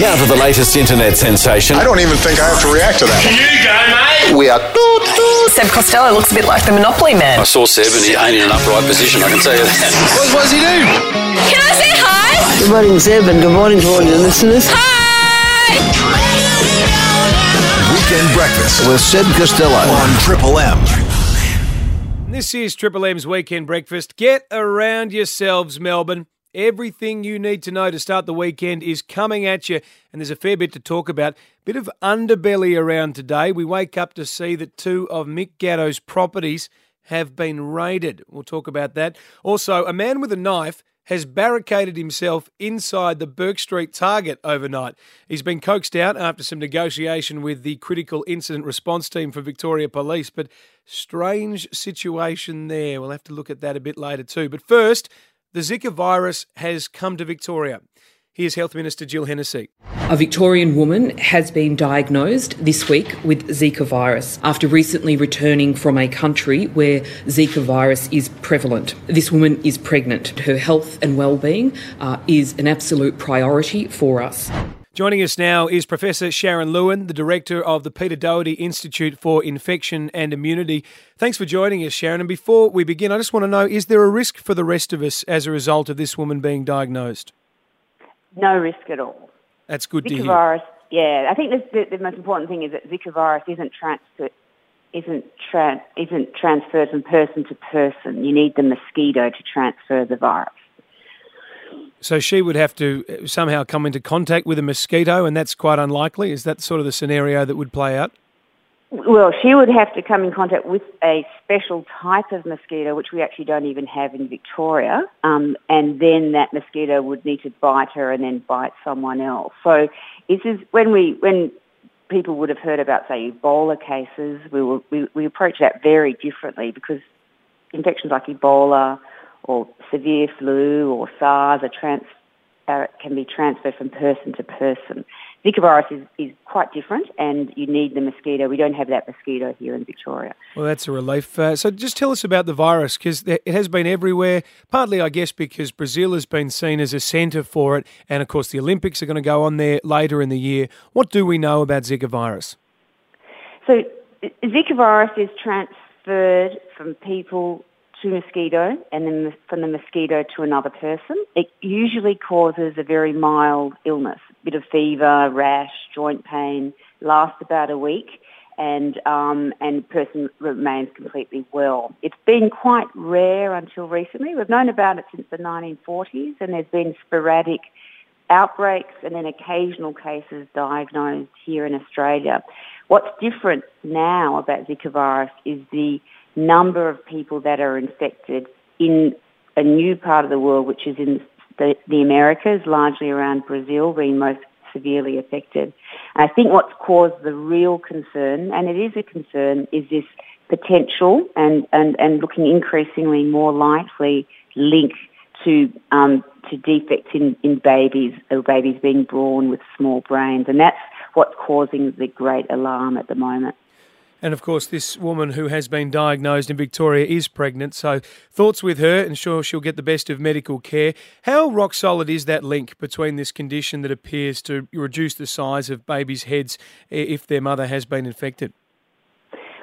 Now to the latest internet sensation. I don't even think I have to react to that. You go, mate. We are. Seb Costello looks a bit like the Monopoly man. I saw Seb and he ain't in an upright position, I can tell you that. What, what does he do? Can I say hi? Good morning, Seb, and good morning to all your listeners. Hi! Weekend breakfast with Seb Costello on Triple M. This is Triple M's Weekend Breakfast. Get around yourselves, Melbourne. Everything you need to know to start the weekend is coming at you, and there's a fair bit to talk about. Bit of underbelly around today. We wake up to see that two of Mick Gatto's properties have been raided. We'll talk about that. Also, a man with a knife has barricaded himself inside the Bourke Street Target overnight. He's been coaxed out after some negotiation with the Critical Incident Response Team for Victoria Police, but strange situation there. We'll have to look at that a bit later too. But first, the Zika virus has come to Victoria. Here's Health Minister Jill Hennessy. A Victorian woman has been diagnosed this week with Zika virus after recently returning from a country where Zika virus is prevalent. This woman is pregnant. Her health and well-being uh, is an absolute priority for us. Joining us now is Professor Sharon Lewin, the director of the Peter Doherty Institute for Infection and Immunity. Thanks for joining us, Sharon. And before we begin, I just want to know is there a risk for the rest of us as a result of this woman being diagnosed? No risk at all. That's good to Zika hear. virus, yeah. I think the, the, the most important thing is that Zika virus isn't transfer, isn't tra- isn't transferred from person to person. You need the mosquito to transfer the virus. So she would have to uh, somehow come into contact with a mosquito, and that's quite unlikely. Is that sort of the scenario that would play out? Well, she would have to come in contact with a special type of mosquito, which we actually don't even have in Victoria, um, and then that mosquito would need to bite her and then bite someone else. So this is when we when people would have heard about say Ebola cases, we we, we approach that very differently because infections like Ebola or severe flu or SARS are trans, uh, can be transferred from person to person. Zika virus is, is quite different and you need the mosquito. We don't have that mosquito here in Victoria. Well, that's a relief. Uh, so just tell us about the virus because it has been everywhere, partly, I guess, because Brazil has been seen as a centre for it. And of course, the Olympics are going to go on there later in the year. What do we know about Zika virus? So Zika virus is transferred from people to mosquito and then from the mosquito to another person. It usually causes a very mild illness, a bit of fever, rash, joint pain, lasts about a week and um, and person remains completely well. It's been quite rare until recently. We've known about it since the 1940s and there's been sporadic outbreaks and then occasional cases diagnosed here in Australia. What's different now about Zika virus is the number of people that are infected in a new part of the world, which is in the, the Americas, largely around Brazil being most severely affected. And I think what's caused the real concern, and it is a concern, is this potential and, and, and looking increasingly more likely link to um, to defects in, in babies or babies being born with small brains. And that's what's causing the great alarm at the moment. And of course, this woman who has been diagnosed in Victoria is pregnant. So, thoughts with her, and sure she'll get the best of medical care. How rock solid is that link between this condition that appears to reduce the size of babies' heads if their mother has been infected?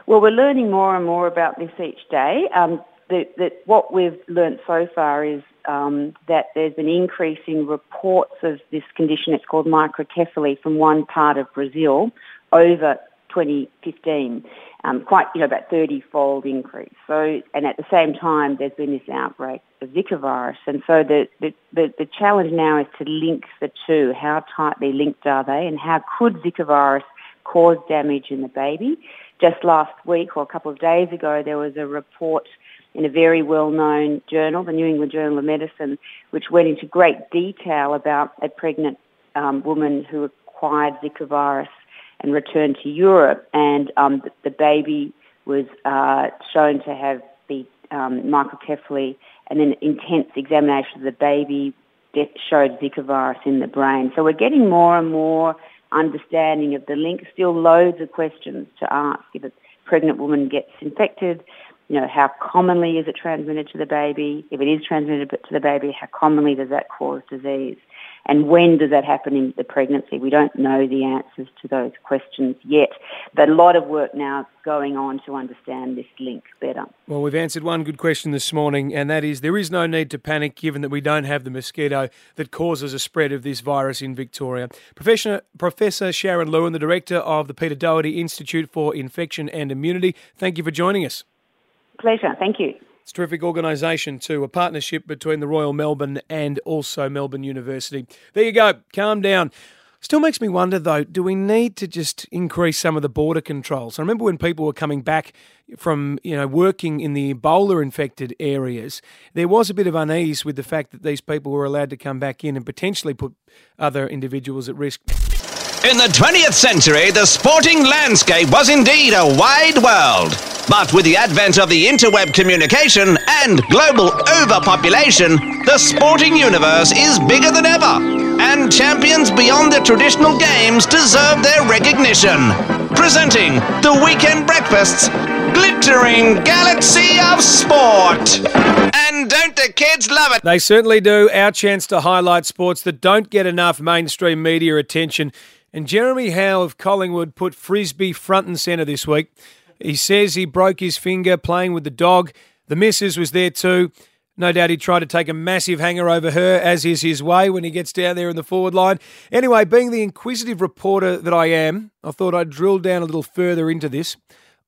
Well, we're learning more and more about this each day. Um, the, what we've learnt so far is um, that there's been increasing reports of this condition. It's called microcephaly from one part of Brazil over 2015, um, quite, you know, about 30-fold increase. So, and at the same time, there's been this outbreak of Zika virus. And so the, the, the, the challenge now is to link the two. How tightly linked are they? And how could Zika virus cause damage in the baby? Just last week or a couple of days ago, there was a report in a very well-known journal, the New England Journal of Medicine, which went into great detail about a pregnant um, woman who acquired Zika virus and returned to Europe, and um, the, the, baby was uh, shown to have the um, microcephaly, and then intense examination of the baby showed Zika virus in the brain. So we're getting more and more understanding of the link. Still loads of questions to ask. If a pregnant woman gets infected, you know, how commonly is it transmitted to the baby? If it is transmitted to the baby, how commonly does that cause disease? And when does that happen in the pregnancy? We don't know the answers to those questions yet, but a lot of work now going on to understand this link better. Well, we've answered one good question this morning, and that is there is no need to panic given that we don't have the mosquito that causes a spread of this virus in Victoria. Professor, Professor Sharon Lewin, the director of the Peter Doherty Institute for Infection and Immunity, thank you for joining us. Pleasure, thank you. It's a terrific organisation too, a partnership between the Royal Melbourne and also Melbourne University. There you go, calm down. Still makes me wonder though, do we need to just increase some of the border controls? I remember when people were coming back from, you know, working in the Ebola infected areas, there was a bit of unease with the fact that these people were allowed to come back in and potentially put other individuals at risk. In the 20th century, the sporting landscape was indeed a wide world. But with the advent of the interweb communication and global overpopulation, the sporting universe is bigger than ever. And champions beyond the traditional games deserve their recognition. Presenting the Weekend Breakfast's glittering galaxy of sport. And don't the kids love it? They certainly do. Our chance to highlight sports that don't get enough mainstream media attention. And Jeremy Howe of Collingwood put Frisbee front and centre this week. He says he broke his finger playing with the dog. The missus was there too. No doubt he tried to take a massive hanger over her, as is his way when he gets down there in the forward line. Anyway, being the inquisitive reporter that I am, I thought I'd drill down a little further into this.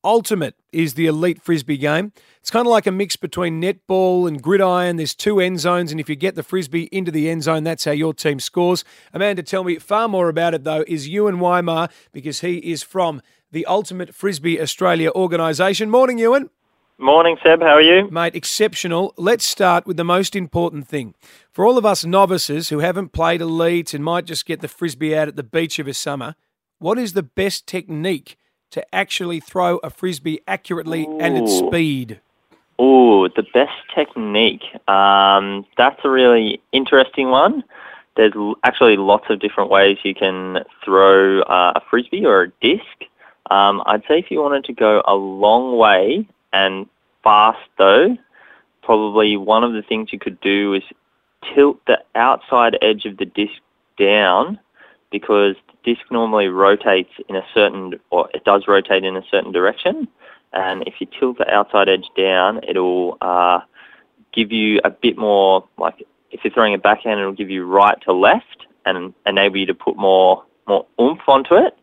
Ultimate is the elite frisbee game. It's kind of like a mix between netball and gridiron. There's two end zones, and if you get the frisbee into the end zone, that's how your team scores. A man to tell me far more about it, though, is Ewan Weimar because he is from the Ultimate Frisbee Australia organisation. Morning, Ewan. Morning, Seb. How are you? Mate, exceptional. Let's start with the most important thing. For all of us novices who haven't played elite and might just get the frisbee out at the beach of a summer, what is the best technique to actually throw a frisbee accurately and at speed? Oh, the best technique. Um, that's a really interesting one. There's actually lots of different ways you can throw uh, a frisbee or a disc. Um, I'd say if you wanted to go a long way and fast though, probably one of the things you could do is tilt the outside edge of the disc down because disc normally rotates in a certain, or it does rotate in a certain direction. And if you tilt the outside edge down, it'll uh, give you a bit more, like if you're throwing a backhand, it'll give you right to left and enable you to put more, more oomph onto it.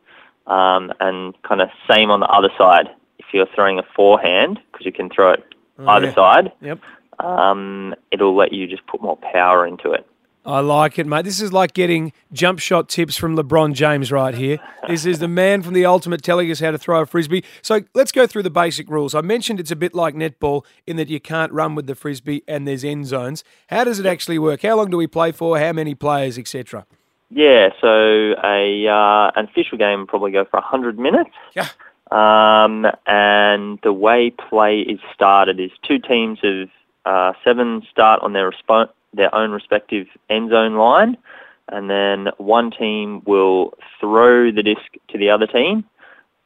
Um, and kind of same on the other side. If you're throwing a forehand, because you can throw it Oh, either yeah. side, Yep. um, it'll let you just put more power into it. I like it, mate. This is like getting jump shot tips from LeBron James right here. This is the man from the ultimate telling us how to throw a frisbee. So let's go through the basic rules. I mentioned it's a bit like netball in that you can't run with the frisbee and there's end zones. How does it actually work? How long do we play for? How many players, etc.? Yeah, so a uh, an official game will probably go for 100 minutes. Yeah. Um, and the way play is started is two teams of uh, seven start on their respo- their own respective end zone line, and then one team will throw the disc to the other team.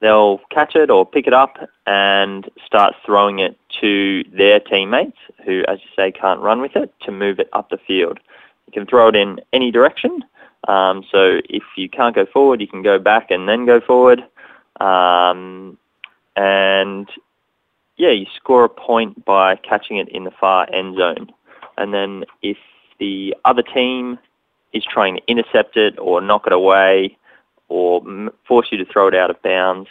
They'll catch it or pick it up and start throwing it to their teammates, who, as you say, can't run with it, to move it up the field. You can throw it in any direction. Um, so if you can't go forward, you can go back and then go forward. Um, and yeah, you score a point by catching it in the far end zone. And then if the other team is trying to intercept it or knock it away or m- force you to throw it out of bounds,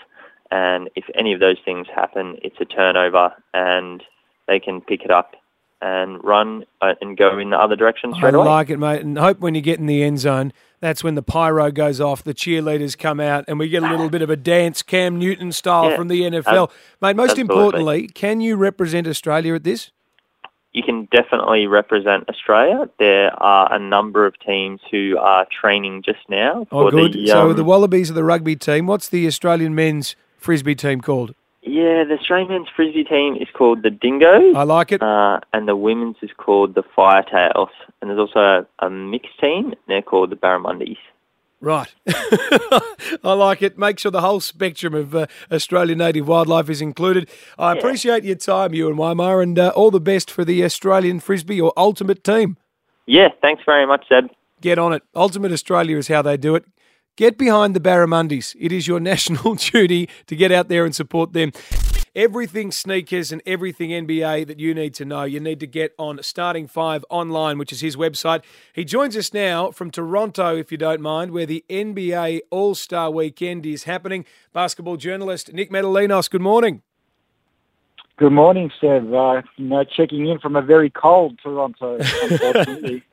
and if any of those things happen, it's a turnover and they can pick it up and run uh, and go in the other direction straight I away. like it, mate. And hope when you get in the end zone, that's when the pyro goes off, the cheerleaders come out, and we get a little bit of a dance, Cam Newton style Yeah, from the NFL. ab- mate, most absolutely. importantly, can you represent Australia at this? You can definitely represent Australia. There are a number of teams who are training just now Oh, good. the so um, the Wallabies are the rugby team. What's the Australian men's frisbee team called? yeah the Australian men's frisbee team is called the Dingoes, I like it. uh, and the women's is called the Firetails. And there's also a, a mixed team. They're called the Barramundis. Right. I like it. Make sure the whole spectrum of uh, Australian native wildlife is included. I appreciate your time, Ewan Weimar, and uh, all the best for the Australian frisbee or ultimate team. Yeah, thanks very much, Zed. get on it. Ultimate Australia is how they do it. Get behind the Barramundis. It is your national duty to get out there and support them. Everything sneakers and everything NBA that you need to know, you need to get on Starting Five online, which is his website. He joins us now from Toronto, if you don't mind, where the NBA All Star Weekend is happening. Basketball journalist Nick Metallinos, good morning. Good morning, Seb. Uh, you know, checking in from a very cold Toronto, unfortunately.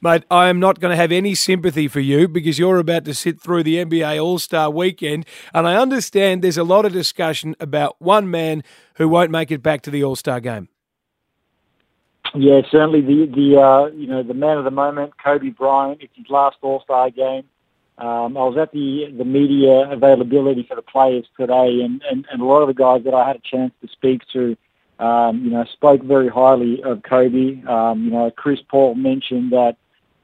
Mate, I am not going to have any sympathy for you because you're about to sit through the NBA All Star weekend. And I understand there's a lot of discussion about one man who won't make it back to the All Star game. Yeah, certainly the the uh, you know the man of the moment, Kobe Bryant. It's his last All Star game. Um, I was at the the media availability for the players today, and, and, and a lot of the guys that I had a chance to speak to um, you know, spoke very highly of Kobe. Um, you know, Chris Paul mentioned that,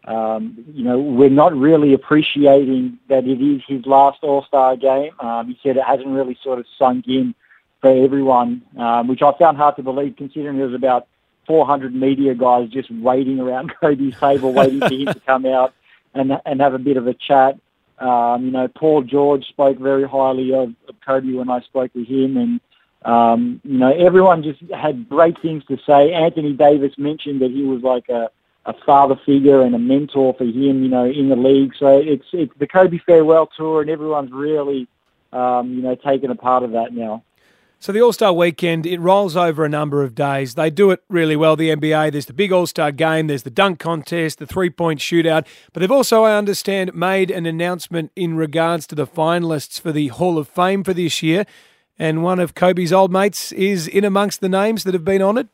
um, you know, we're not really appreciating that it is his last All-Star game. Um, he said it hasn't really sort of sunk in for everyone, um, which I found hard to believe considering there was about 400 media guys just waiting around Kobe's table, waiting for him to come out and and have a bit of a chat. Um, you know, Paul George spoke very highly of, of Kobe when I spoke with him, and um, you know, everyone just had great things to say. Anthony Davis mentioned that he was like a, a father figure and a mentor for him, you know, in the league. So it's it's the Kobe farewell tour, and everyone's really, um, you know, taken a part of that now. So the All Star Weekend it rolls over a number of days. They do it really well. The NBA. There's the big All Star game. There's the dunk contest, the three point shootout. But they've also, I understand, made an announcement in regards to the finalists for the Hall of Fame for this year and one of Kobe's old mates is in amongst the names that have been honoured?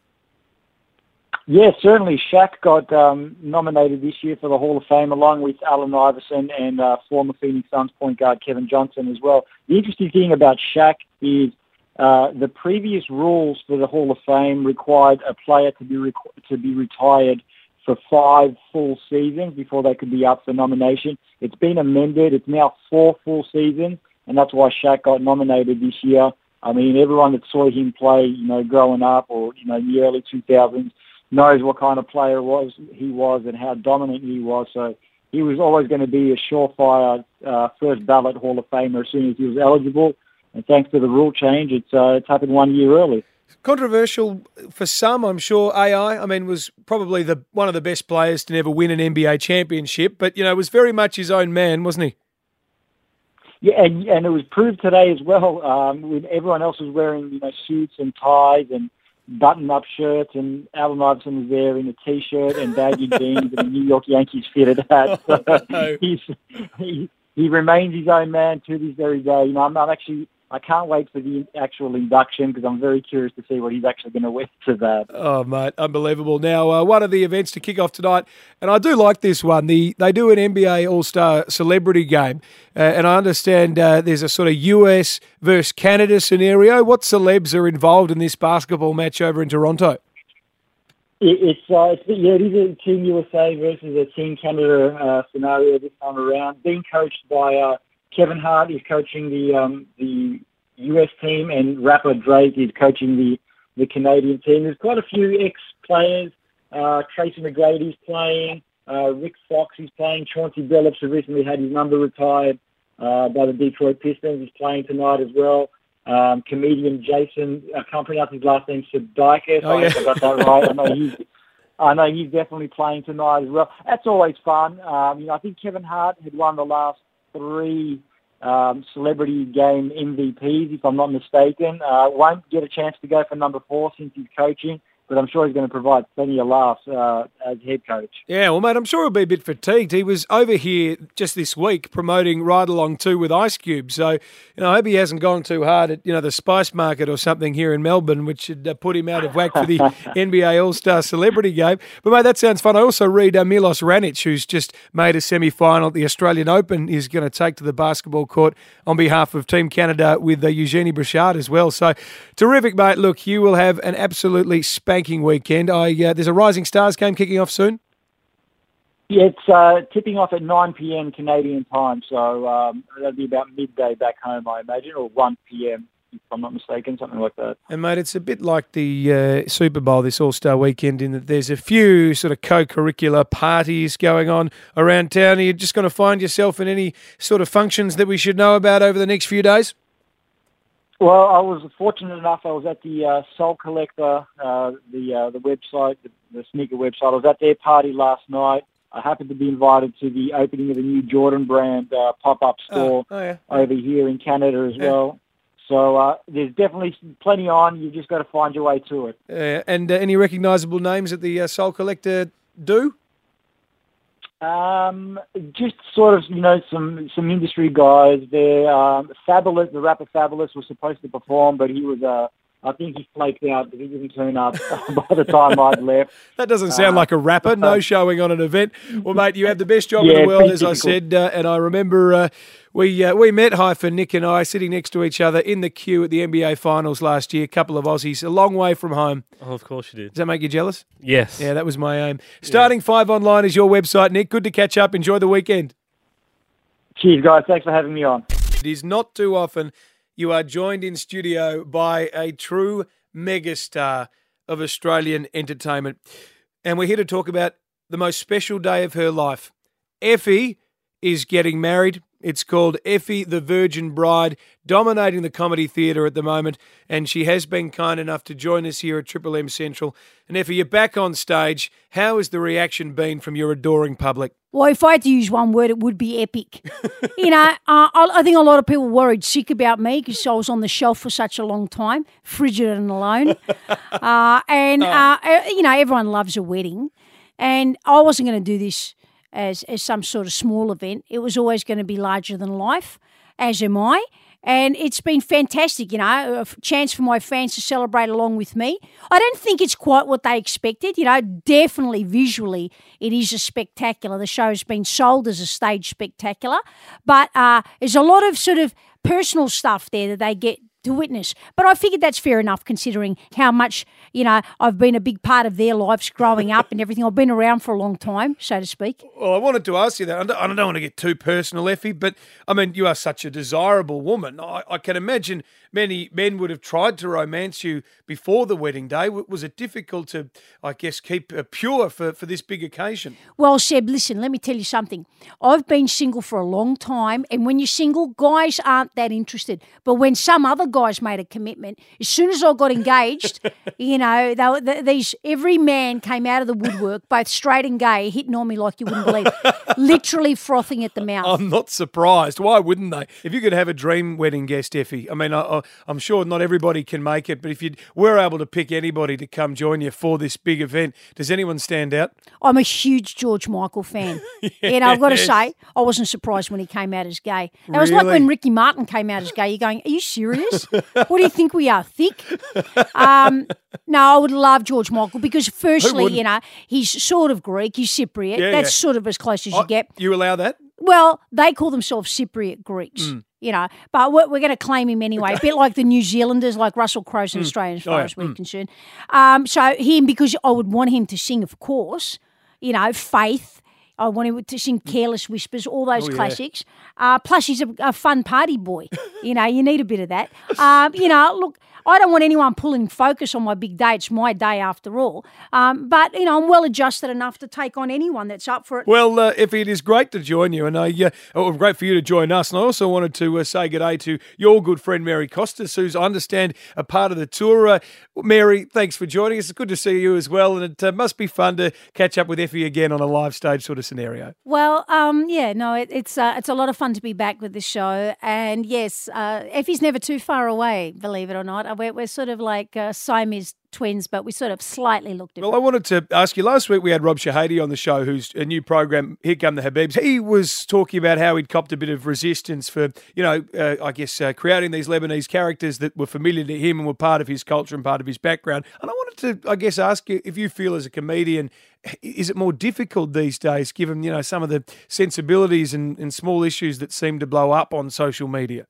Yeah, certainly. Shaq got um, nominated this year for the Hall of Fame along with Allen Iverson and uh, former Phoenix Suns point guard Kevin Johnson as well. The interesting thing about Shaq is uh, the previous rules for the Hall of Fame required a player to be to be retired for five full seasons before they could be up for nomination. It's been amended. It's now four full seasons and that's why Shaq got nominated this year. I mean, everyone that saw him play, you know, growing up or you know, in the early 2000s, knows what kind of player was he was and how dominant he was. So he was always going to be a surefire uh, first ballot Hall of Famer as soon as he was eligible. And thanks to the rule change, it's uh, it's happened one year early. Controversial for some, I'm sure. AI, I mean, was probably the one of the best players to never win an NBA championship, but you know, was very much his own man, wasn't he? Yeah, and, and it was proved today as well. Um, when everyone else was wearing you know suits and ties and button-up shirts, and Allen Iverson was there in a t-shirt and baggy jeans and a New York Yankees fitted hat. So he's, he he remains his own man to this very day. You know, I'm, I'm actually I can't wait for the actual induction because I'm very curious to see what he's actually going to wear to that. Oh, mate, unbelievable! Now, uh, one of the events to kick off tonight, and I do like this one. The they do an NBA All Star Celebrity Game, uh, and I understand uh, there's a sort of US versus Canada scenario. What celebs are involved in this basketball match over in Toronto? it's, uh, it's yeah, it is a Team USA versus a Team Canada uh, scenario this time around. Being coached by uh, Kevin Hart is coaching the um, the US team, and rapper Drake is coaching the the Canadian team. There's quite a few ex players. Uh, Tracy McGrady's playing. Uh, Rick Fox is playing. Chauncey Billups, who recently had his number retired uh, by the Detroit Pistons, is playing tonight as well. Um, comedian Jason, I can't pronounce his last name, Sudeikis. Oh, yeah. I got that right. I know he's I know he's definitely playing tonight as well. That's always fun. Um, you know, I think Kevin Hart had won the last three um, celebrity game MVPs, if I'm not mistaken. Uh, won't get a chance to go for number four since he's coaching but I'm sure he's going to provide plenty of laughs uh, as head coach. Yeah, well, mate, I'm sure he'll be a bit fatigued. He was over here just this week promoting Ride Along 2 with Ice Cube. So, you know, I hope he hasn't gone too hard at, you know, the spice market or something here in Melbourne, which should uh, put him out of whack for the NBA All Star Celebrity Game. But, mate, that sounds fun. I also read uh, Milos Raonic, who's just made a semi final at the Australian Open, is going to take to the basketball court on behalf of Team Canada with uh, Eugenie Bouchard as well. So, terrific, mate. Look, you will have an absolutely spanking banking weekend. I uh, there's a Rising Stars game kicking off soon. Yeah, it's uh, tipping off at 9 p.m. Canadian time, so um, that'll be about midday back home, I imagine, or 1 p.m. if I'm not mistaken, something like that. And mate, it's a bit like the uh, Super Bowl this All Star weekend in that there's a few sort of co-curricular parties going on around town. Are you just going to find yourself in any sort of functions that we should know about over the next few days? Well, I was fortunate enough. I was at the uh, Sole Collector, uh, the uh, the website, the, the sneaker website. I was at their party last night. I happened to be invited to the opening of a new Jordan brand uh, pop-up store oh, yeah. over here in Canada as Yeah. well. So uh, there's definitely plenty on. You've just got to find your way to it. Uh, and uh, any recognisable names that the uh, Sole Collector do? Um, just sort of, you know, some some industry guys. There, um, Fabolous, the rapper Fabolous was supposed to perform, but he was, uh, I think he flaked out because he didn't turn up by the time I'd left. That doesn't sound Uh, like a rapper. No showing on an event. Well, mate, you have the best job in the world, pretty as I said. Uh, and I remember uh, we uh, we met Hyphen, Nick and I, sitting next to each other in the queue at the NBA Finals last year. A couple of Aussies, a long way from home. Oh, of course you did. Does that make you jealous? Yes. Yeah, that was my aim. Starting five online is your website, Nick. Good to catch up. Enjoy the weekend. Cheers, guys. Thanks for having me on. It is not too often you are joined in studio by a true megastar of Australian entertainment. And we're here to talk about the most special day of her life. Effie is getting married. It's called Effie the Virgin Bride, dominating the comedy theatre at the moment. And she has been kind enough to join us here at Triple M Central. And Effie, you're back on stage. How has the reaction been from your adoring public? Well, if I had to use one word, it would be epic. you know, uh, I, I think a lot of people worried sick about me because I was on the shelf for such a long time, frigid and alone. uh, and, uh, uh, you know, everyone loves a wedding. And I wasn't going to do this as, as some sort of small event. It was always going to be larger than life, as am I. And it's been fantastic, you know, a chance for my fans to celebrate along with me. I don't think it's quite what they expected, you know, definitely visually it is a spectacular. The show's been sold as a stage spectacular, but uh, there's a lot of sort of personal stuff there that they get to witness. But I figured that's fair enough considering how much, you know, I've been a big part of their lives growing up and everything. I've been around for a long time, so to speak. Well, I wanted to ask you that. I don't, I don't want to get too personal, Effie, but I mean, you are such a desirable woman. I, I can imagine many men would have tried to romance you before the wedding day. Was it difficult to, I guess, keep pure for, for this big occasion? Well, Seb, listen, let me tell you something. I've been single for a long time, and when you're single, guys aren't that interested. But when some other guys made a commitment, as soon as I got engaged, you know, they, were- th these every man came out of the woodwork, both straight and gay, hitting on me like you wouldn't believe, literally frothing at the mouth. I'm not surprised. Why wouldn't they? If you could have a dream wedding guest, Effie, I mean, I, I, I'm sure not everybody can make it, but if you were able to pick anybody to come join you for this big event, does anyone stand out? I'm a huge George Michael fan. You know, I've got to say, I wasn't surprised when he came out as gay. It was like when Ricky Martin came out as gay. You're going, Are you serious? What do you think we are, thick? Um, no, I would love George Michael because, firstly, you know, he's sort of Greek, he's Cypriot. Yeah, That's yeah. sort of as close as you Oh, get. You allow that? Well, they call themselves Cypriot Greeks. Mm. You know, but we're, we're going to claim him anyway. A bit like the New Zealanders, like Russell Crowe's an Mm. Australian, as Oh, far yeah. as we're Mm. concerned. Um, so him, because I would want him to sing, of course. You know, Faith. I want to sing "Careless Whispers," all those Oh, yeah. classics. Uh, plus, he's a, a fun party boy. you know, you need a bit of that. Um, you know, look, I don't want anyone pulling focus on my big day. It's my day after all. Um, but you know, I'm well adjusted enough to take on anyone that's up for it. Well, uh, Effie, it is great to join you, and I, uh, oh, great for you to join us. And I also wanted to uh, say good day to your good friend Mary Coustas, who's I understand a part of the tour. Uh, Mary, thanks for joining us. It's good to see you as well, and it uh, must be fun to catch up with Effie again on a live stage sort of scenario. Well, um, yeah, no, it, it's uh, it's a lot of fun to be back with this show, and yes, uh, Effie's never too far away. Believe it or not, Uh, we're, we're sort of like uh, Siamese twins, but we sort of slightly looked different. Well, I wanted to ask you. Last week we had Rob Shehadie on the show, who's a new program. Here come the Habibs. He was talking about how he'd copped a bit of resistance for, you know, uh, I guess uh, creating these Lebanese characters that were familiar to him and were part of his culture and part of his background. And I wanted to, I guess, ask you if you feel as a comedian, is it more difficult these days, given you know some of the sensibilities and, and small issues that seem to blow up on social media?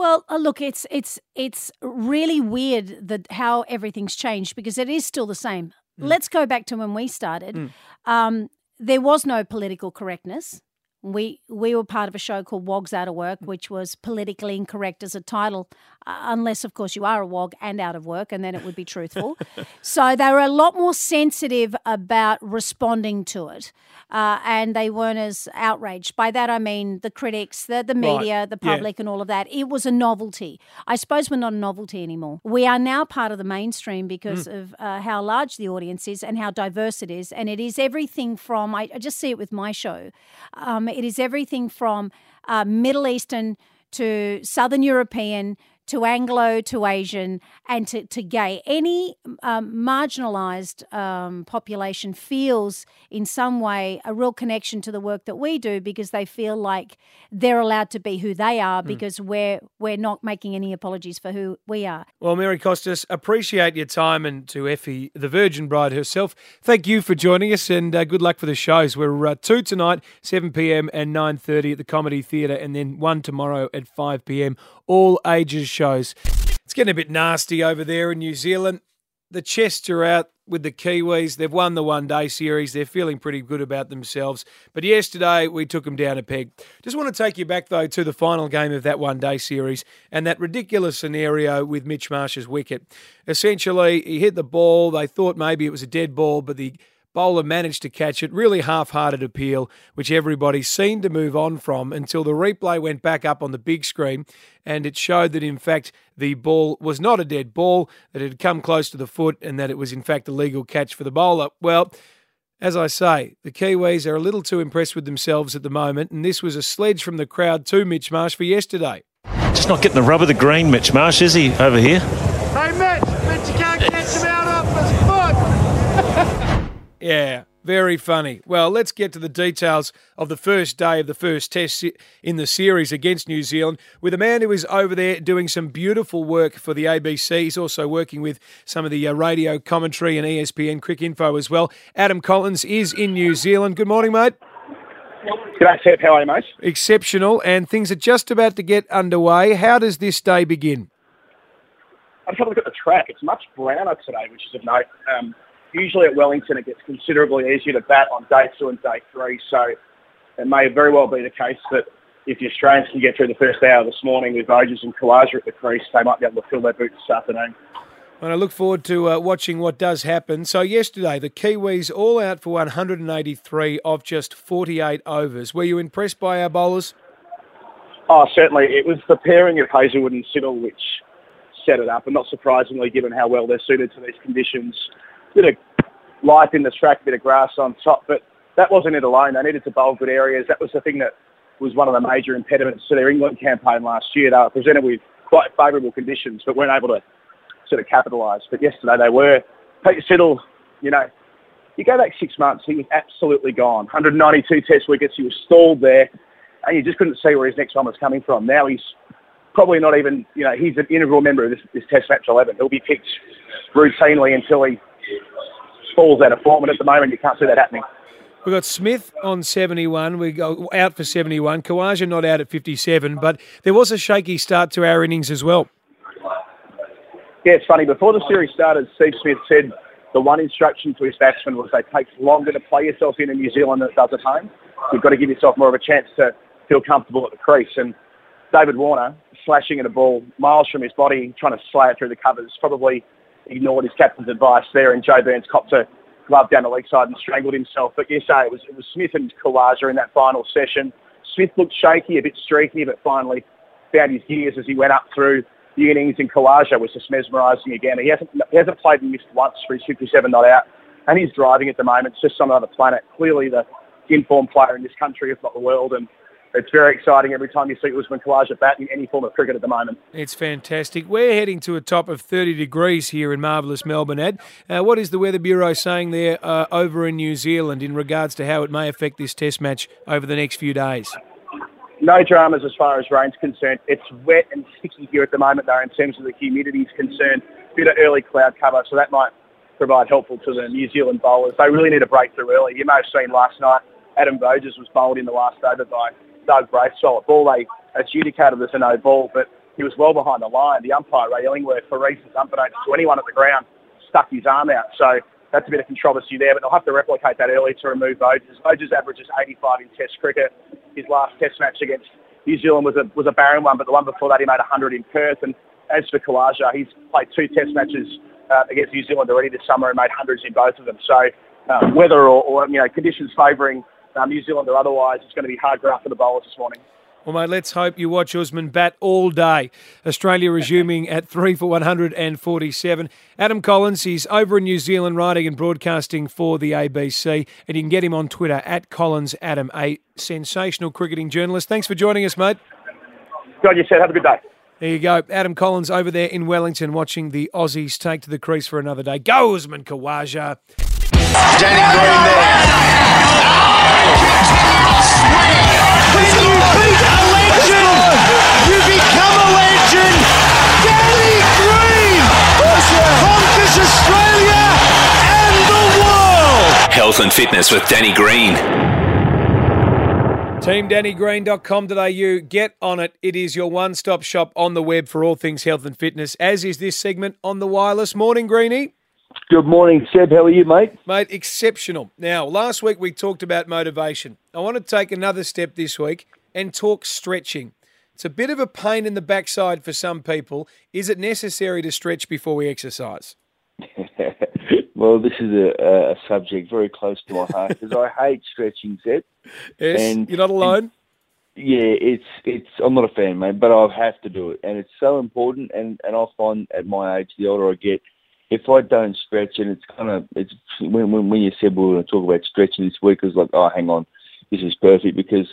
Well, uh, look, it's it's it's really weird that how everything's changed because it is still the same. Let's go back to when we started. Mm. Um, there was no political correctness. We we were part of a show called Wogs Out of Work, which was politically incorrect as a title, uh, unless of course you are a wog and out of work, and then it would be truthful. so they were a lot more sensitive about responding to it, uh, and they weren't as outraged. By that I mean the critics, the the media, Right. the Yeah. public, and all of that. It was a novelty. I suppose we're not a novelty anymore. We are now part of the mainstream because Mm. of uh, how large the audience is and how diverse it is, and it is everything from I, I just see it with my show. Um, it is everything from uh, Middle Eastern to Southern European to Anglo to Asian and to, to gay. Any um, marginalised um, population feels in some way a real connection to the work that we do because they feel like they're allowed to be who they are because we're we're not making any apologies for who we are. Well, Mary Coustas, appreciate your time, and to Effie, the Virgin Bride herself, thank you for joining us, and uh, good luck for the shows. We're uh, two tonight, seven pm and nine thirty at the Comedy Theatre, and then one tomorrow at five pm. All ages shows. It's getting a bit nasty over there in New Zealand. The chests are out with the Kiwis. They've won the one day series. They're feeling pretty good about themselves. But yesterday, we took them down a peg. Just want to take you back, though, to the final game of that one day series and that ridiculous scenario with Mitch Marsh's wicket. Essentially, he hit the ball. They thought maybe it was a dead ball, but the bowler managed to catch it. Really half hearted appeal, which everybody seemed to move on from until the replay went back up on the big screen and it showed that, in fact, the ball was not a dead ball, that it had come close to the foot, and that it was, in fact, a legal catch for the bowler. Well, as I say, the Kiwis are a little too impressed with themselves at the moment, and this was a sledge from the crowd to Mitch Marsh for yesterday. Just not getting the rub of the green, Mitch Marsh, is he, over here? Hey, Mitch, Mitch, you can't catch him out off his foot. Yeah, very funny. Well, let's get to the details of the first day of the first test in the series against New Zealand with a man who is over there doing some beautiful work for the ABC. He's also working with some of the uh, radio commentary and ESPNcricinfo as well. Adam Collins is in New Zealand. Good morning, mate. G'day, Seb. How are you, mate? Exceptional, and things are just about to get underway. How does this day begin? I've had a look at the track. It's much browner today, which is of note. Um, usually at Wellington, it gets considerably easier to bat on day two and day three, so it may very well be the case that if the Australians can get through the first hour this morning with Voges and Khawaja at the crease, they might be able to fill their boots this afternoon. And I look forward to uh, watching what does happen. So, yesterday, the Kiwis all out for 183 of just 48 overs. Were you impressed by our bowlers? Oh, certainly. It was the pairing of Hazlewood and Siddle which set it up, and not surprisingly, given how well they're suited to these conditions. Bit of life in the track, a bit of grass on top, but that wasn't it alone. They needed to bowl good areas. That was the thing that was one of the major impediments to their England campaign last year. They were presented with quite favourable conditions, but weren't able to sort of capitalise. But yesterday they were. Pete Siddle, you know, you go back six months, he was absolutely gone. 192 test wickets, he was stalled there, and you just couldn't see where his next one was coming from. Now he's probably not even, you know, he's an integral member of this, this test match 11. He'll be picked routinely until he falls out of form, and at the moment you can't see that happening. We've got Smith on 71. We go out for 71. Khawaja not out at 57, but there was a shaky start to our innings as well. Yeah, it's funny. Before the series started, Steve Smith said the one instruction to his batsmen was they take longer to play yourself in in New Zealand than it does at home. You've got to give yourself more of a chance to feel comfortable at the crease. And David Warner, slashing at a ball miles from his body, trying to slay it through the covers, probably ignored his captain's advice there, and Joe Burns copped a glove down the leg side and strangled himself. But yes, say it was, it was Smith and Khawaja in that final session. Smith looked shaky, a bit streaky, but finally found his gears as he went up through the innings, and Khawaja was just mesmerising again. He hasn't, he hasn't played and missed once for his 57 not out, and he's driving at the moment. It's just on another planet. Clearly the informed player in this country, if not the world, and it's very exciting every time you see Usman Khawaja bat in any form of cricket at the moment. It's fantastic. We're heading to a top of 30 degrees here in marvellous Melbourne, Ed. Uh, what is the Weather Bureau saying there uh, over in New Zealand in regards to how it may affect this test match over the next few days? No dramas as far as rain's concerned. It's wet and sticky here at the moment, though, in terms of the humidity is concerned. Bit of early cloud cover, so that might provide helpful to the New Zealand bowlers. They really need a breakthrough early. You may have seen last night, Adam Voges was bowled in the last over by Doug Bracewell. Ball they adjudicated as a no ball, but he was well behind the line. The umpire, Ray Illingworth, for reasons unbeknownst to anyone at the ground, stuck his arm out. So that's a bit of controversy there, but they'll have to replicate that early to remove Voges. Voges averages 85 in Test cricket. His last Test match against New Zealand was a was a barren one, but the one before that he made 100 in Perth. And as for Khawaja, he's played two Test matches uh, against New Zealand already this summer and made hundreds in both of them. So uh, weather or, or you know conditions favouring um, New Zealand or otherwise, it's going to be hard graft for the bowlers this morning. Well, mate, let's hope you watch Usman bat all day. Australia resuming at 3 for 147. Adam Collins, he's over in New Zealand writing and broadcasting for the ABC, and you can get him on Twitter at Collins Adam, a sensational cricketing journalist. Thanks for joining us, mate. God, you said, have a good day. There you go. Adam Collins over there in Wellington watching the Aussies take to the crease for another day. Go, Usman Khawaja. Danny Green there. Health and fitness with Danny Green. TeamDannyGreen.com.au. Get on it. It is your one stop shop on the web for all things health and fitness, as is this segment on the wireless. Morning, Greenie. Good morning, Seb. How are you, mate? Mate, exceptional. Now, last week we talked about motivation. I want to take another step this week and talk stretching. It's a bit of a pain in the backside for some people. Is it necessary to stretch before we exercise? well, this is a, a subject very close to my heart because I hate stretching, Seb. Yes, And- you're not alone. Yeah, it's it's. I'm not a fan, mate, but I have to do it, and it's so important. And and I find at my age, the older I get, if I don't stretch, and it's kind of it's when when, when you said we were going to talk about stretching this week, was like, oh, hang on, this is perfect because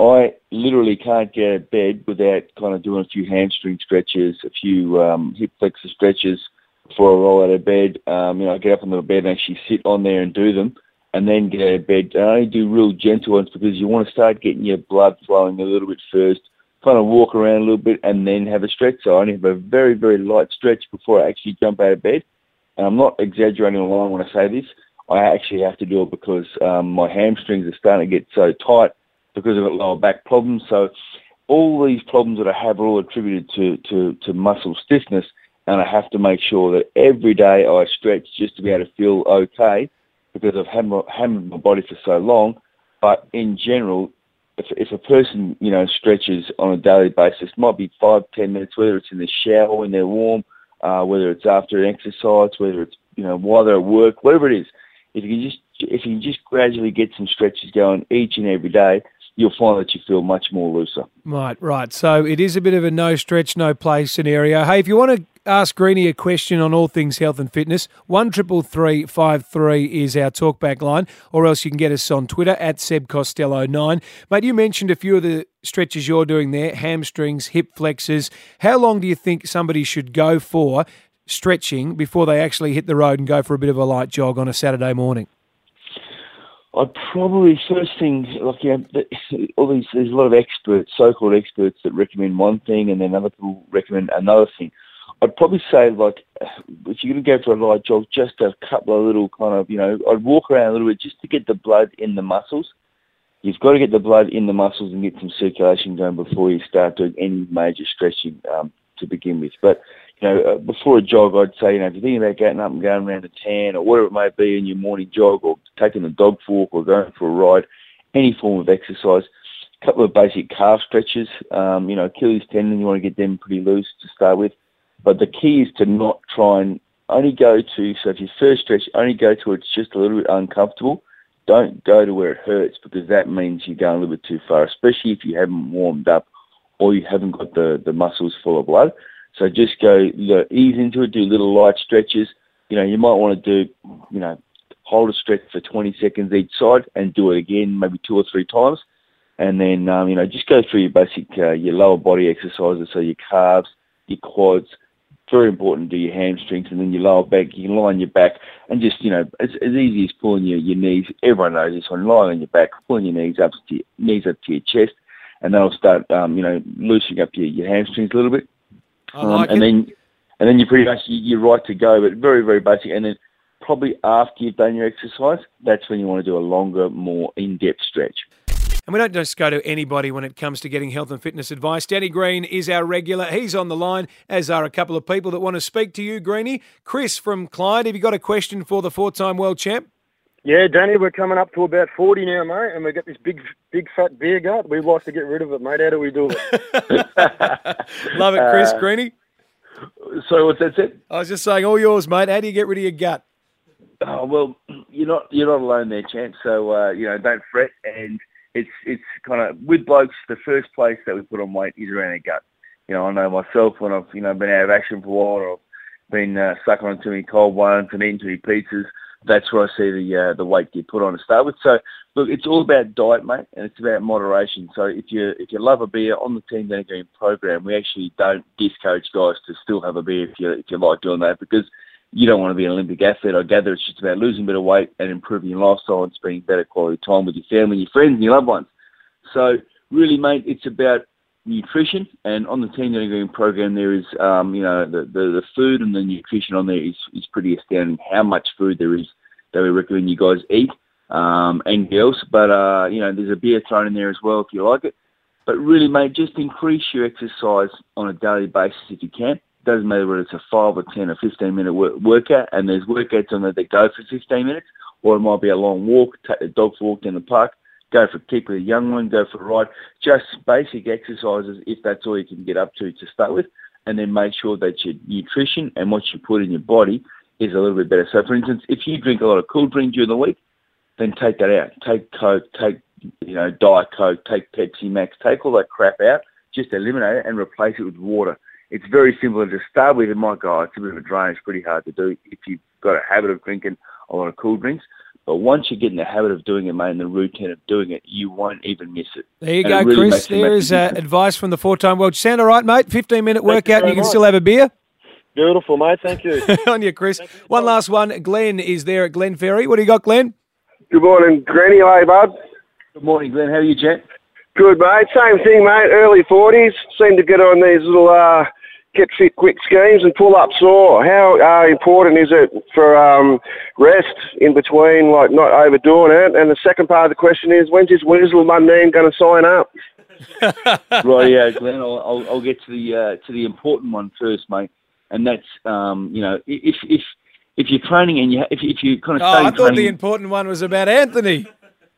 I literally can't get out of bed without kind of doing a few hamstring stretches, a few um, hip flexor stretches before I roll out of bed. Um, you know, I get up on the bed and actually sit on there and do them, and then get out of bed. And I only do real gentle ones because you want to start getting your blood flowing a little bit first. Kind of walk around a little bit and then have a stretch. So I only have a very very light stretch before I actually jump out of bed. And I'm not exaggerating a line when I say this. I actually have to do it because um, my hamstrings are starting to get so tight because of a lower back problems. So all these problems that I have are all attributed to, to, to muscle stiffness and I have to make sure that every day I stretch just to be able to feel okay because I've hammered, hammered my body for so long. But in general, if, if a person, you know, stretches on a daily basis, might be five, ten minutes, whether it's in the shower when they're warm, uh, whether it's after an exercise, whether it's, you know, while they're at work, whatever it is, if you just, if you just gradually get some stretches going each and every day, you'll find that you feel much more looser. Right, right. So it is a bit of a no stretch, no play scenario. Hey, if you want to ask Greenie a question on all things health and fitness, one triple three five three is our talkback line, or else you can get us on Twitter at Seb Costello nine. Mate, you mentioned a few of the stretches you're doing there: hamstrings, hip flexors. How long do you think somebody should go for stretching before they actually hit the road and go for a bit of a light jog on a Saturday morning? I'd probably first thing like you know, all these there's a lot of experts, so-called experts that recommend one thing, and then other people recommend another thing. I'd probably say like if you're going to go for a light jog, just a couple of little kind of you know I'd walk around a little bit just to get the blood in the muscles. You've got to get the blood in the muscles and get some circulation going before you start doing any major stretching um, to begin with. But you know, uh, before a jog, I'd say, you know, if you're thinking about getting up and going around the tan or whatever it may be in your morning jog or taking the dog for a walk or going for a ride, any form of exercise, a couple of basic calf stretches, um, you know, Achilles tendon, you want to get them pretty loose to start with. But the key is to not try and only go to, so if you first stretch, only go to it's just a little bit uncomfortable. Don't go to where it hurts because that means you're going a little bit too far, especially if you haven't warmed up or you haven't got the, the muscles full of blood. So just go you know, ease into it, do little light stretches. You know, you might want to do, you know, hold a stretch for 20 seconds each side and do it again maybe two or three times. And then, um, you know, just go through your basic, uh, your lower body exercises. So your calves, your quads, very important do your hamstrings and then your lower back. You can lie on your back and just, you know, as, as easy as pulling your, your knees. Everyone knows this one. Lying on your back, pulling your knees up to your, knees up to your chest. And that'll start, um, you know, loosening up your, your hamstrings a little bit. Like Um, and it. then and then you're pretty much you- you're right to go, but very very basic. And then probably after you've done your exercise, that's when you want to do a longer, more in-depth stretch. And we don't just go to anybody when it comes to getting health and fitness advice. Danny Green is our regular. He's on the line, as are a couple of people that want to speak to you, Greeny. Chris from Clyde, have you got a question for the four time world champ? Yeah, Danny, we're coming up to about 40 now, mate, and we've got this big, big fat beer gut. We'd like to get rid of it, mate. How do we do it? Love it, Chris. Uh, Greeny. So what's that said? I was just saying, all yours, mate. How do you get rid of your gut? Oh well, you're not you're not alone there, champ. So uh, you know, don't fret. And it's it's kind of with blokes. The first place that we put on weight is around our gut. You know, I know myself when I've you know been out of action for a while, or I've been uh, sucking on too many cold ones and eating too many pizzas. That's where I see the uh, the weight get put on to start with. So look, it's all about diet, mate, and it's about moderation. So if you if you love a beer on the Team Danny Green program, we actually don't discourage guys to still have a beer if you if you like doing that because you don't want to be an Olympic athlete. I gather it's just about losing a bit of weight and improving your lifestyle and spending better quality time with your family, your friends, and your loved ones. So really, mate, it's about nutrition. And on the Danny Green program, there is, um, you know, the, the, the food and the nutrition on there is, is pretty astounding. How much food there is that we recommend you guys eat um, and girls. But uh, you know, there's a beer thrown in there as well if you like it. But really, mate, just increase your exercise on a daily basis if you can doesn't matter whether it's a five or ten or fifteen minute work, workout, and there's workouts on there that go for fifteen minutes, or it might be a long walk, take the dog for walk in the park, go for a with a young one, go for a ride, just basic exercises if that's all you can get up to to start with, and then make sure that your nutrition and what you put in your body is a little bit better. So, for instance, if you drink a lot of cool drink during the week, then take that out. Take Coke, take you know Diet Coke, take Pepsi Max, take all that crap out, just eliminate it and replace it with water it's very simple to start with. It my go, oh, it's a bit of a drain. It's pretty hard to do if you've got a habit of drinking a lot of cool drinks. But once you get in the habit of doing it, mate, and the routine of doing it, you won't even miss it. There you And go, really Chris. makes a There massive is uh, advice from the four-time world. Sound all right, mate? 15-minute Thank you workout and you can much. still have a beer? Beautiful, mate. Thank you. On you, Chris. One last one. Glenn is there at Glen Ferry. What do you got, Glenn? Good morning, Granny. Hey, bud. Good morning, Glenn. How are you, Jet? Good, mate. Same thing, mate. Early 40s. Seem to get on these little uh, get fit quick schemes and pull up sore. How uh, important is it for um, rest in between, like not overdoing it? And the second part of the question is, when's this Weasel Mundine going to sign up? right, yeah, Glenn. I'll, I'll, I'll get to the uh, to the important one first, mate. And that's um, you know, if if if you're training and you ha- if you- if you kind of Oh, stay I in thought the important one was about Anthony.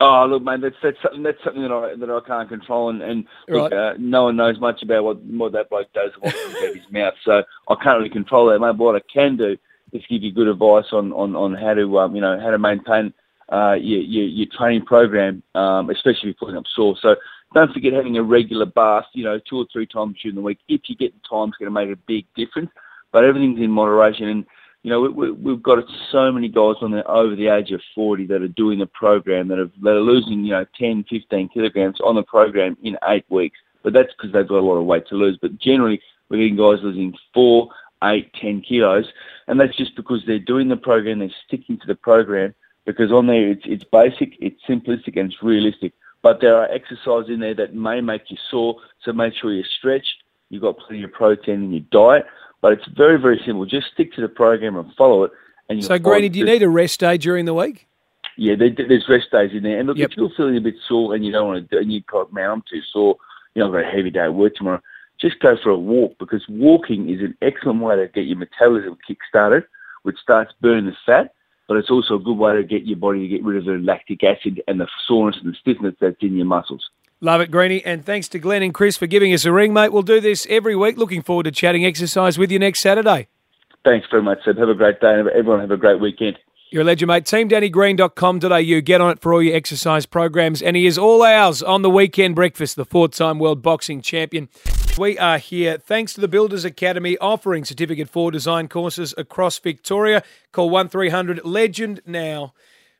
Oh, look, mate, that's that's something that's something that I that I can't control, and, and look, uh, no one knows much about what what that bloke does and what comes out his mouth. So I can't really control that, mate. But what I can do is give you good advice on on, on how to um, you know how to maintain uh, your, your your training program, um, especially if you're putting up sore. So don't forget having a regular bath, you know, two or three times during the week. If you get the time, it's going to make a big difference. But everything's in moderation, and you know, we, we've got so many guys on there over the age of 40 that are doing the program that, have, that are losing, you know, 10, 15 kilograms on the program in eight weeks. But that's because they've got a lot of weight to lose. But generally, we're getting guys losing four, eight, 10 kilos. And that's just because they're doing the program, they're sticking to the program because on there it's, it's basic, it's simplistic, and it's realistic. But there are exercises in there that may make you sore, so make sure you stretch, you've got plenty of protein in your diet. But it's very, very simple. Just stick to the program and follow it. And you'll So, Greeny, do you need a rest day during the week? yeah, there's rest days in there. And look, if you're feeling a bit sore and you don't want to do and you go, man, I'm too sore, you know, I've got a heavy day at work tomorrow, just go for a walk because walking is an excellent way to get your metabolism kick-started, which starts burning the fat, but it's also a good way to get your body to get rid of the lactic acid and the soreness and the stiffness that's in your muscles. Love it, Greeny. And thanks to Glenn and Chris for giving us a ring, mate. We'll do this every week. Looking forward to chatting exercise with you next Saturday. Thanks very much, Seb. Have a great day and everyone have a great weekend. You're a legend, mate. TeamDannyGreen.com.au. Get on it for all your exercise programs. And he is all ours on the weekend breakfast, the four time world boxing champion. We are here thanks to the Builders Academy offering certificate for design courses across Victoria. Call 1300 Legend now,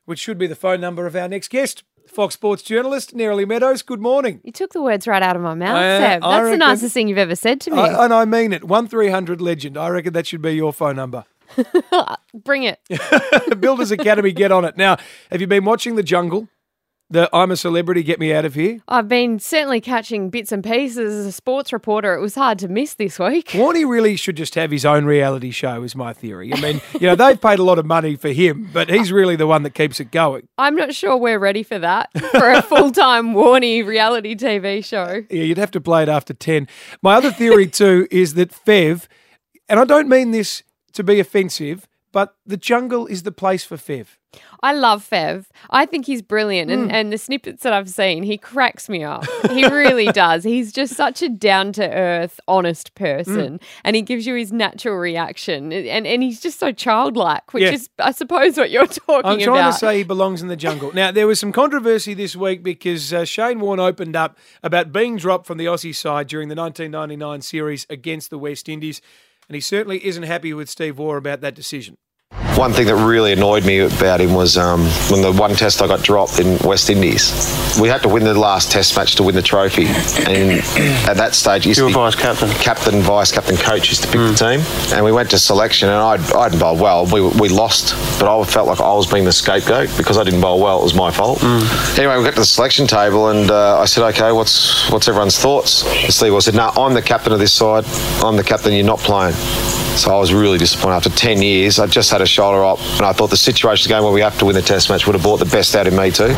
which should be the phone number of our next guest. Fox Sports journalist, Neroli Meadows. Good morning. You took the words right out of my mouth, Uh, Seb. I That's the reckon- nicest thing you've ever said to me. I, and I mean it. 1300 Legend. I reckon that should be your phone number. Bring it. Builders Academy, get on it. Now, have you been watching The Jungle? The I'm a celebrity, get me out of here. I've been certainly catching bits and pieces as a sports reporter. It was hard to miss this week. Warney really should just have his own reality show, is my theory. I mean, you know, they've paid a lot of money for him, but he's really the one that keeps it going. I'm not sure we're ready for that for a full time Warney reality TV show. Yeah, you'd have to play it after 10. My other theory, too, is that Fev, and I don't mean this to be offensive, but the jungle is the place for Fev. I love Fev. I think he's brilliant. Hmm. And, and the snippets that I've seen, he cracks me up. He really does. He's just such a down to earth, honest person. Hmm. And he gives you his natural reaction. And, and he's just so childlike, which Yeah. is, I suppose, what you're talking about. I'm trying about. to say he belongs in the jungle. Now, there was some controversy this week because uh, Shane Warne opened up about being dropped from the Aussie side during the 1999 series against the West Indies, and he certainly isn't happy with Steve Waugh about that decision. One thing that really annoyed me about him was um, when the one test I got dropped in West Indies. We had to win the last test match to win the trophy. And at that stage, you were vice captain. Captain, vice captain, coach used to pick the team. And we went to selection, and I'd, I'd bowled well. We, we lost, but I felt like I was being the scapegoat because I didn't bowl well. It was my fault. Anyway, we got to the selection table, and uh, I said, "Okay, what's what's everyone's thoughts?" And Steve said, "No, I'm the captain of this side. I'm the captain. You're not playing." So I was really disappointed. After 10 years, I just had a shoulder up, and I thought the situation game where we have to win the test match would have brought the best out of me too.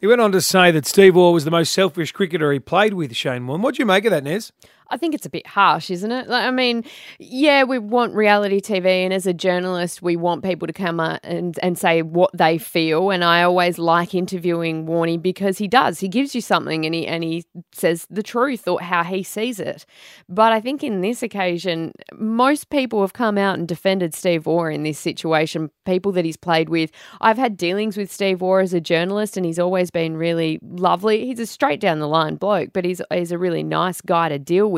He went on to say that Steve Waugh was the most selfish cricketer he played with, Shane Warne. What do you make of that, Nez? I think it's a bit harsh, isn't it? Like, I mean, yeah, we want reality TV, and as a journalist, we want people to come out and, and say what they feel. And I always like interviewing Warney because he does. He gives you something, and he and he says the truth or how he sees it. But I think in this occasion, most people have come out and defended Steve Waugh in this situation. People that he's played with. I've had dealings with Steve Waugh as a journalist, and he's always been really lovely. He's a straight down the line bloke, but he's he's a really nice guy to deal with.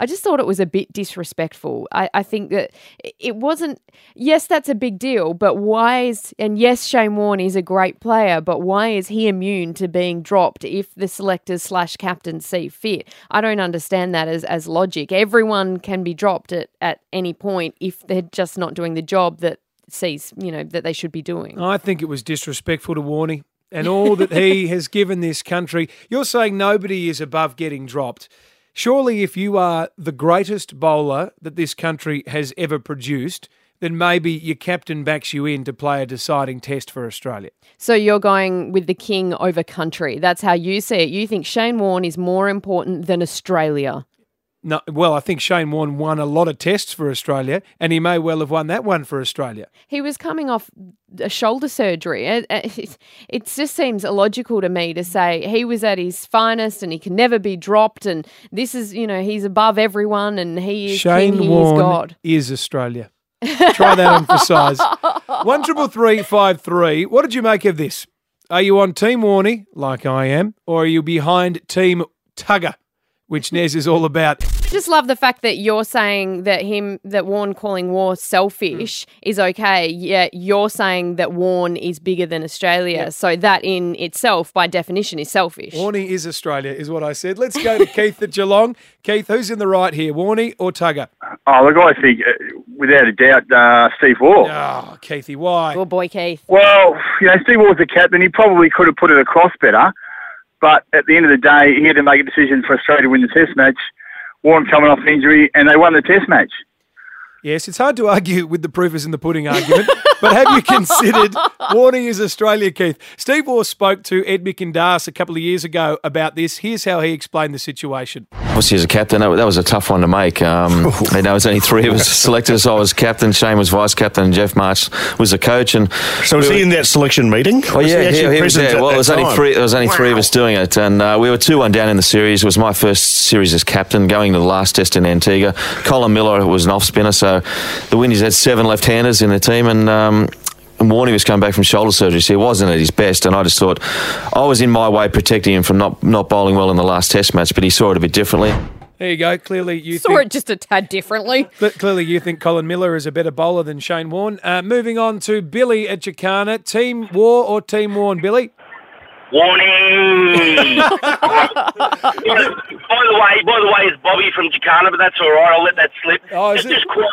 I just thought it was a bit disrespectful. I, I think that it wasn't. Yes, that's a big deal, but why is and yes, Shane Warne is a great player, but why is he immune to being dropped if the selectors slash captain see fit? I don't understand that as as logic. Everyone can be dropped at at any point if they're just not doing the job that sees you know that they should be doing. I think it was disrespectful to Warney and all that he has given this country. You're saying nobody is above getting dropped. Surely, if you are the greatest bowler that this country has ever produced, then maybe your captain backs you in to play a deciding test for Australia. So you're going with the king over country. That's how you see it. You think Shane Warne is more important than Australia. No, well, I think Shane Warne won a lot of tests for Australia, and he may well have won that one for Australia. He was coming off a shoulder surgery. It, uh, it, uh, it just seems illogical to me to say he was at his finest and he can never be dropped. And this is, you know, he's above everyone and he is Shane king, he Warne is God. is Australia. Try that on for size. One triple three five three. What did you make of this? Are you on Team Warney, like I am, or are you behind Team Tugga, which Nez is all about? Just love the fact that you're saying that him that Warren calling Waugh selfish is okay. Yet you're saying that Warren is bigger than Australia. So that in itself, by definition, is selfish. Warney is Australia, is what I said. Let's go to Keith at Geelong. Keith, who's in the right here, Warney or Tugga? Oh, look, I think, uh, without a doubt, uh, Steve Waugh. Oh, Keithy, why? Good boy, Keith. Well, you know, Steve Waugh's the captain. He probably could have put it across better. But at the end of the day, he had to make a decision for Australia to win the Test match. Warren coming off injury, and they won the Test match. Yes, it's hard to argue with the proof is in the pudding argument, but have you considered Warney is Australia, Keith? Steve Waugh spoke to Ed McIndas a couple of years ago about this. Here's how he explained the situation. Obviously, as a captain, that, that was a tough one to make. Um, I mean, there was only three of us selected, so I was captain, Shane was vice captain, and Geoff Marsh was the coach. And So was we he were- in that selection meeting? Oh Was yeah, he he, he was there. Well, that there was only three. There was only three of us doing it, and uh, we were two one down in the series. It was my first series as captain, going to the last test in Antigua. Colin Miller was an off spinner, so the Windies had seven left-handers in the team, and. Um, and Warney was coming back from shoulder surgery, so he wasn't at his best. And I just thought I was in my way protecting him from not, not bowling well in the last Test match, but he saw it a bit differently. There you go. Clearly, you Saw think it just a tad differently. Cle- Clearly, you think Colin Miller is a better bowler than Shane Warne. Uh, moving on to Billy at Chicana. Team Waugh or Team Warne, Billy? Warning! by the way, by the way, it's Bobby from Chicana, but that's all right. I'll let that slip. Oh, is just, just quiet,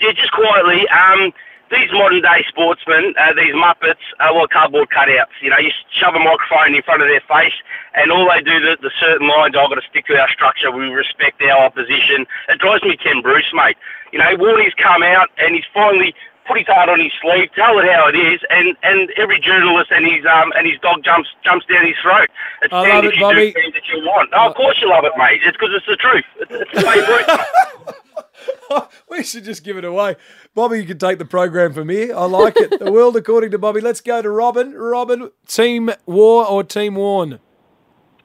yeah, just quietly. Um, these modern day sportsmen, uh, these muppets, are like cardboard cutouts. You know, you shove a microphone in front of their face, and all they do the, the certain lines. I've got to stick to our structure. We respect our opposition. It drives me Ken Bruce, mate. You know, Warney's come out and he's finally put his heart on his sleeve, tell it how it is, and, and every journalist and his um and his dog jumps jumps down his throat. It's I love it, you Bobby. that you want. Oh, of course you love it, mate. It's because it's the truth. It's, it's the way Bruce. we should just give it away. Bobby, you can take the program from here. I like it. the world according to Bobby. Let's go to Robin. Robin, Team Waugh or Team Warne?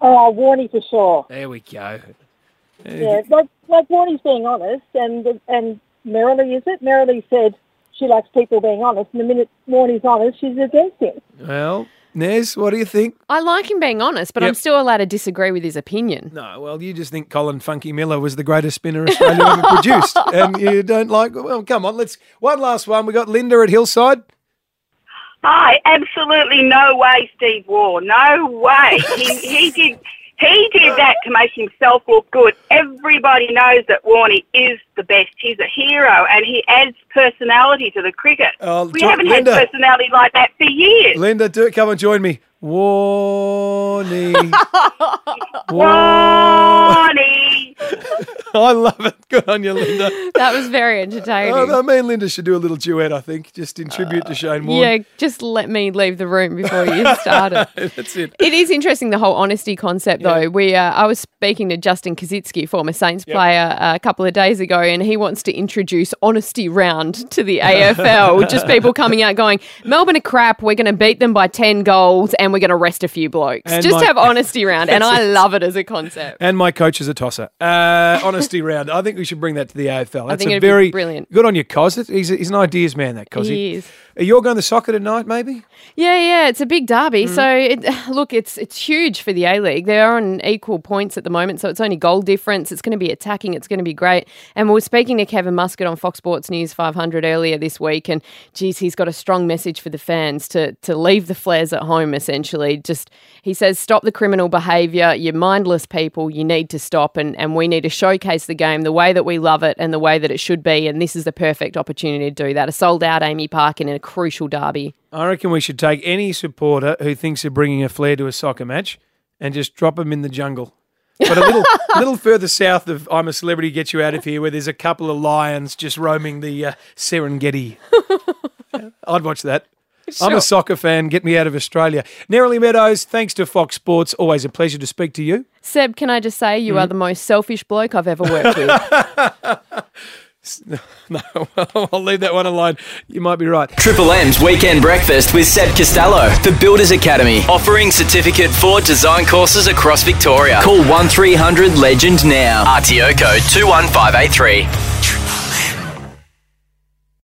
Oh, Warney for sure. There we go. Yeah, like like Warney's being honest, and and Merrily is it? Merrily said she likes people being honest, and the minute Warney's honest, she's against him. Well, Nez, what do you think? I like him being honest, but I'm still allowed to disagree with his opinion. No, well, you just think Colin Funky Miller was the greatest spinner Australia ever produced, and you don't like. Well, come on, let's one last one. We got Linda at Hillside. Hi, absolutely no way, Steve Waugh. No way. He, he did he did that to make himself look good. Everybody knows that Warney is the best. He's a hero and he adds personality to the cricket. Oh, we jo- haven't Linda. had personality like that for years. Linda, do it. Come and join me. Warney. Warney. I love it. Good on you, Linda. That was very entertaining. Oh, me and Linda should do a little duet, I think, just in tribute to Shane Warne. yeah, just let me leave the room before you started. That's it. It is interesting the whole honesty concept, though. We uh, I was speaking to Justin Koschitzke, former Saints player, uh, a couple of days ago, and he wants to introduce honesty round to the AFL. just people coming out going, "Melbourne are crap. We're going to beat them by ten goals, and we're going to rest a few blokes." And just my- have honesty round, and I love it as a concept. And my coach is a tosser. Uh, honesty round. I think we should bring that to the AFL. That's think a very brilliant. Good on you, Cos. He's, he's an ideas man, that Cos. He is. Are you all going to soccer tonight, maybe? Yeah, yeah, it's a big derby. Mm-hmm. So it, look, it's it's huge for the A League. They're on equal points at the moment, so it's only goal difference. It's going to be attacking. It's going to be great. And we were speaking to Kevin Muscat on Fox Sports News 500 earlier this week, and geez, he's got a strong message for the fans to to leave the flares at home. Essentially, just he says, stop the criminal behaviour. You're mindless people. You need to stop, and and we need to showcase the game the way that we love it and the way that it should be. And this is the perfect opportunity to do that. A sold out AAMI Park in a crucial derby. I reckon we should take any supporter who thinks of bringing a flair to a soccer match and just drop them in the jungle. But a little, little further south of I'm a Celebrity Gets You Out of Here, where there's a couple of lions just roaming the uh, Serengeti. I'd watch that. I'm a soccer fan. Get me out of Australia. Neroli Meadows, thanks to Fox Sports. Always a pleasure to speak to you. Seb, can I just say you Mm-hmm. are the most selfish bloke I've ever worked with. No, I'll leave that one alone. You might be right. Triple M's Weekend Breakfast with Seb Costello the Builders Academy, offering certificate for design courses across Victoria. Call 1300 Legend now. RTO code 21583.